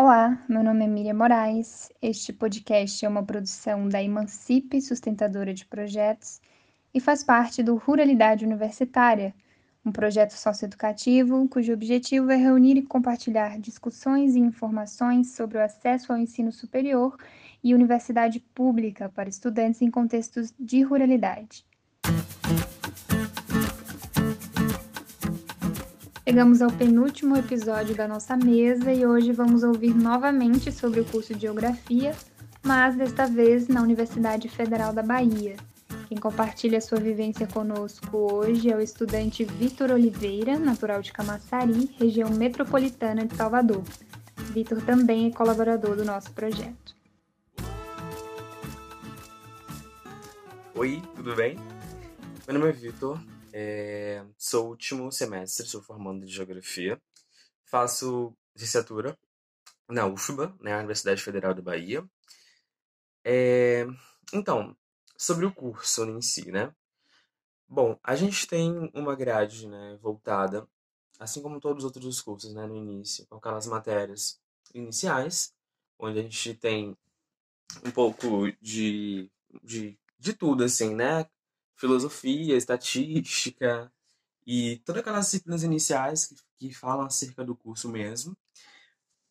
Olá, meu nome é Miriam Moraes. Este podcast é uma produção da Emancipe Sustentadora de Projetos e faz parte do Ruralidade Universitária, um projeto socioeducativo cujo objetivo é reunir e compartilhar discussões e informações sobre o acesso ao ensino superior e universidade pública para estudantes em contextos de ruralidade. Chegamos ao penúltimo episódio da nossa mesa e hoje vamos ouvir novamente sobre o curso de Geografia, mas desta vez na Universidade Federal da Bahia. Quem compartilha sua vivência conosco hoje é o estudante Vitor Oliveira, natural de Camaçari, região metropolitana de Salvador. Vitor também é colaborador do nosso projeto. Oi, tudo bem? Meu nome é Vitor, é, sou último semestre, sou formando de Geografia. Faço licenciatura na UFBA, né, Universidade Federal da Bahia. É, então, sobre o curso em si, né? Bom, a gente tem uma grade né, voltada, assim como todos os outros cursos né, no início, com aquelas matérias iniciais, onde a gente tem um pouco de, de, de tudo, assim, né? Filosofia, estatística e todas aquelas disciplinas iniciais que, que falam acerca do curso mesmo.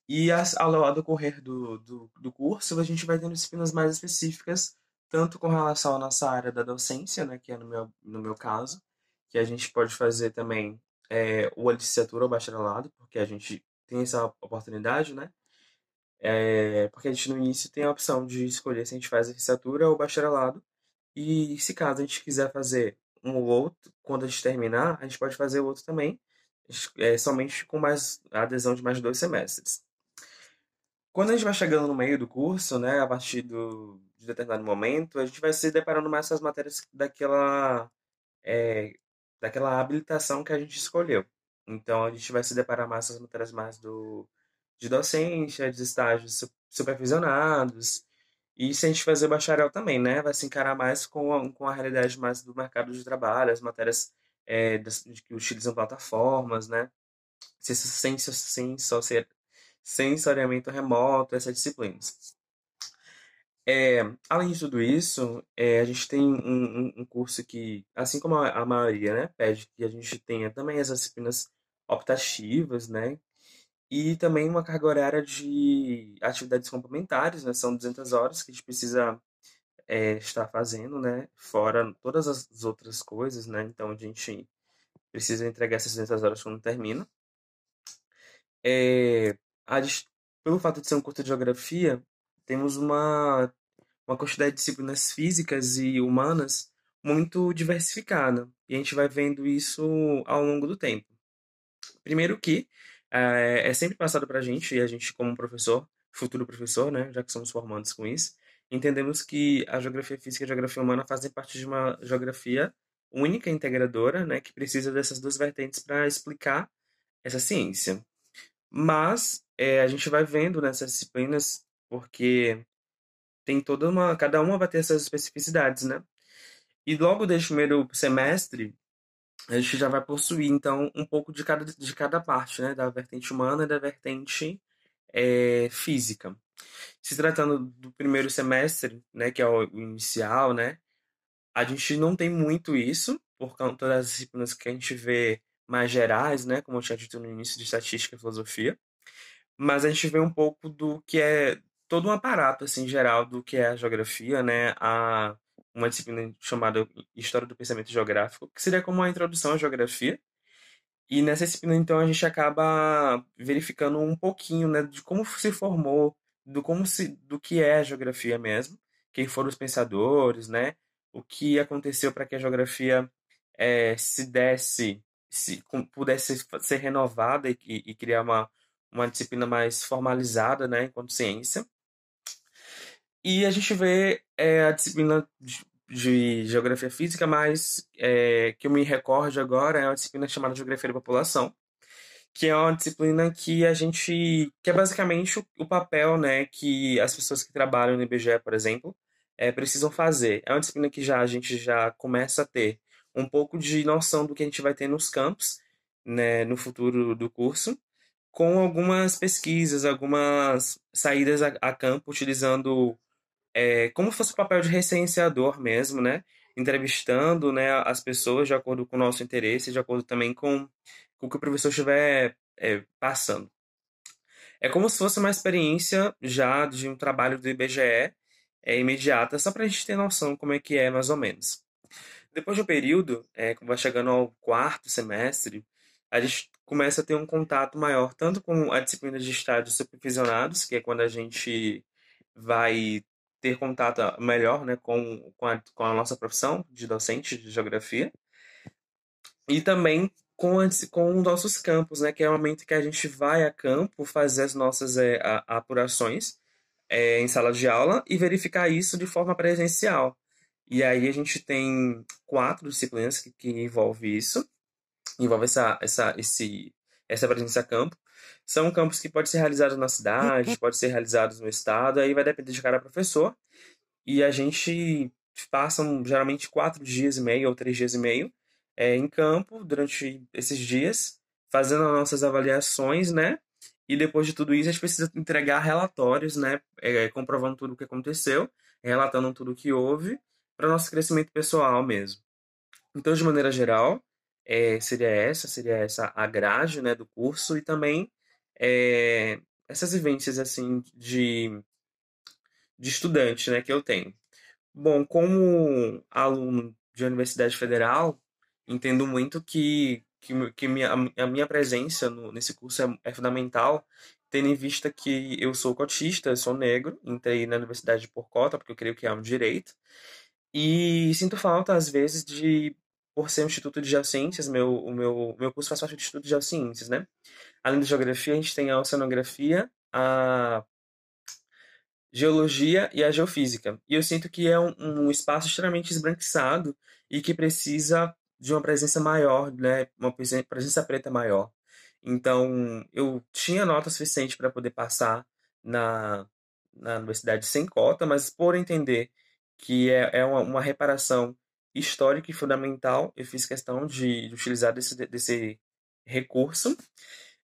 E ao decorrer do, do, do curso, a gente vai tendo disciplinas mais específicas, tanto com relação à nossa área da docência, né, que é no meu, no meu caso, que a gente pode fazer também é, ou a licenciatura ou bacharelado, porque a gente tem essa oportunidade, né? É, porque a gente no início tem a opção de escolher se a gente faz licenciatura ou bacharelado, e se caso a gente quiser fazer um ou outro, quando a gente terminar, a gente pode fazer o outro também, é, somente com mais a adesão de mais dois semestres. Quando a gente vai chegando no meio do curso, né, a partir do, de determinado momento, a gente vai se deparando mais com as matérias daquela, é, daquela habilitação que a gente escolheu. Então, a gente vai se deparar mais com as matérias mais do, de docência, de estágios supervisionados, e se a gente fazer bacharel também, né? Vai se encarar mais com a, com a realidade mais do mercado de trabalho, as matérias é, das, que utilizam plataformas, né? Ciência, ciência, sensoriamento remoto, essas disciplinas. É, além de tudo isso, é, a gente tem um, um, curso que, assim como a, a, maioria, né, pede que a gente tenha também as disciplinas optativas, né, e também uma carga horária de atividades complementares, né? São 200 horas que a gente precisa é, estar fazendo, né? Fora todas as outras coisas, né? Então a gente precisa entregar essas 200 horas quando termina. É, a, pelo fato de ser um curso de geografia, temos uma, uma quantidade de disciplinas físicas e humanas muito diversificada. E a gente vai vendo isso ao longo do tempo. Primeiro que é, é sempre passado para a gente, e a gente, como professor, futuro professor, né, já que somos formandos com isso, entendemos que a geografia física e a geografia humana fazem parte de uma geografia única, integradora, né, que precisa dessas duas vertentes para explicar essa ciência. Mas é, a gente vai vendo nessas disciplinas, porque tem toda uma. Cada uma vai ter essas especificidades, né? E logo desde o primeiro semestre, a gente já vai possuir, então, um pouco de cada, de cada parte, né? Da vertente humana e da vertente é, física. Se tratando do primeiro semestre, né, que é o inicial, né, a gente não tem muito isso, por conta das disciplinas que a gente vê mais gerais, né, como eu tinha dito no início, de estatística e filosofia, mas a gente vê um pouco do que é todo um aparato, assim, geral do que é a geografia, né, a uma disciplina chamada História do Pensamento Geográfico, que seria como uma introdução à geografia. E nessa disciplina, então, a gente acaba verificando um pouquinho né, de como se formou, do, como se, do que é a geografia mesmo, quem foram os pensadores, né, o que aconteceu para que a geografia é, se desse, se pudesse ser renovada e, e criar uma, uma disciplina mais formalizada né, enquanto ciência. E a gente vê é, a disciplina de, de, geografia física, mas é, que eu me recordo agora é uma disciplina chamada Geografia da População, que é uma disciplina que a gente. que é basicamente o, o papel né, que as pessoas que trabalham no IBGE, por exemplo, é, precisam fazer. É uma disciplina que já a gente já começa a ter um pouco de noção do que a gente vai ter nos campos né, no futuro do curso com algumas pesquisas, algumas saídas a, a campo, utilizando é, como se fosse o papel de recenseador mesmo, né? Entrevistando né, as pessoas de acordo com o nosso interesse, de acordo também com, com o que o professor estiver é, passando. É como se fosse uma experiência já de um trabalho do IBGE é, imediata, só para a gente ter noção como é que é mais ou menos. Depois do período, é, vai chegando ao quarto semestre, a gente começa a ter um contato maior tanto com a disciplina de estágios supervisionados, que é quando a gente vai ter contato melhor né, com, com, a, com a nossa profissão de docente de geografia, e também com, com os nossos campos, né, que é o momento que a gente vai a campo fazer as nossas é, a, apurações é, em sala de aula e verificar isso de forma presencial. E aí a gente tem quatro disciplinas que, que envolve isso, envolve essa, essa, esse, essa presença a campo. São campos que podem ser realizados na cidade, podem ser realizados no estado, aí vai depender de cada professor. E a gente passa geralmente quatro dias e meio ou três dias e meio é, em campo durante esses dias, fazendo as nossas avaliações, né? E depois de tudo isso, a gente precisa entregar relatórios, né? É, comprovando tudo o que aconteceu, relatando tudo o que houve, para nosso crescimento pessoal mesmo. Então, de maneira geral, é, seria essa, seria essa a grade né, do curso e também é, essas vivências assim de, de estudante né, que eu tenho. Bom, como aluno de Universidade Federal, entendo muito que, que, que minha, a minha presença no, nesse curso é, é, fundamental, tendo em vista que eu sou cotista, sou negro, entrei na universidade por cota, porque eu creio que é um direito, e sinto falta, às vezes, de, por ser um instituto de geociências, meu, o meu, meu curso faz parte do instituto de geociências, né? Além da geografia, a gente tem a oceanografia, a geologia e a geofísica. E eu sinto que é um, um espaço extremamente esbranquiçado e que precisa de uma presença maior, né? Uma presença preta maior. Então, eu tinha nota suficiente para poder passar na, na universidade sem cota, mas por entender que é, é uma, uma reparação histórica e fundamental, eu fiz questão de, utilizar desse, desse recurso.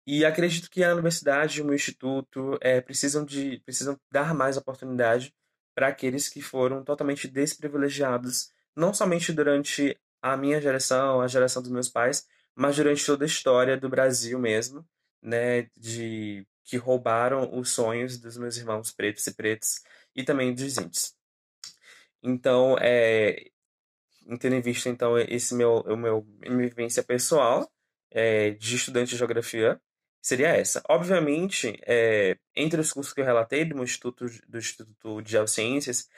E acredito que a universidade e o meu instituto é, precisam, de, precisam dar mais oportunidade para aqueles que foram totalmente desprivilegiados, não somente durante a minha geração, a geração dos meus pais, mas durante toda a história do Brasil mesmo, né, de que roubaram os sonhos dos meus irmãos pretos e pretas e também dos índios. Então, é, tendo em vista então esse meu, o meu minha vivência pessoal é, de estudante de geografia seria essa. Obviamente, é, entre os cursos que eu relatei do Instituto do Instituto de Geociências,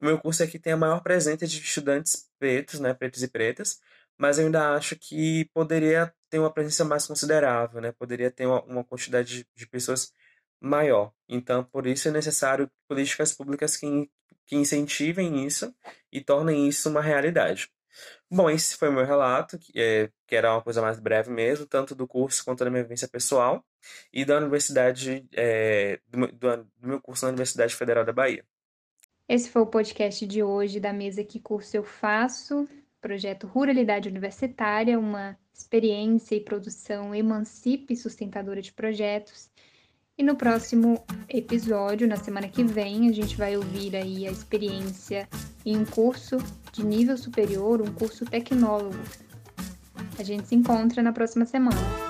o meu curso aqui tem a maior presença de estudantes pretos, né, pretos e pretas, mas eu ainda acho que poderia ter uma presença mais considerável, né? Poderia ter uma, uma quantidade de, de, pessoas maior. Então, por isso é necessário políticas públicas que, que incentivem isso e tornem isso uma realidade. Bom, esse foi o meu relato, que, é, que era uma coisa mais breve mesmo, tanto do curso quanto da minha vivência pessoal e da universidade, é, do, do, meu curso na Universidade Federal da Bahia. Esse foi o podcast de hoje da mesa Que Curso Eu Faço, projeto Ruralidade Universitária, uma experiência e produção emancipe sustentadora de projetos. E no próximo episódio, na semana que vem, a gente vai ouvir aí a experiência em um curso de nível superior, um curso tecnólogo. A gente se encontra na próxima semana.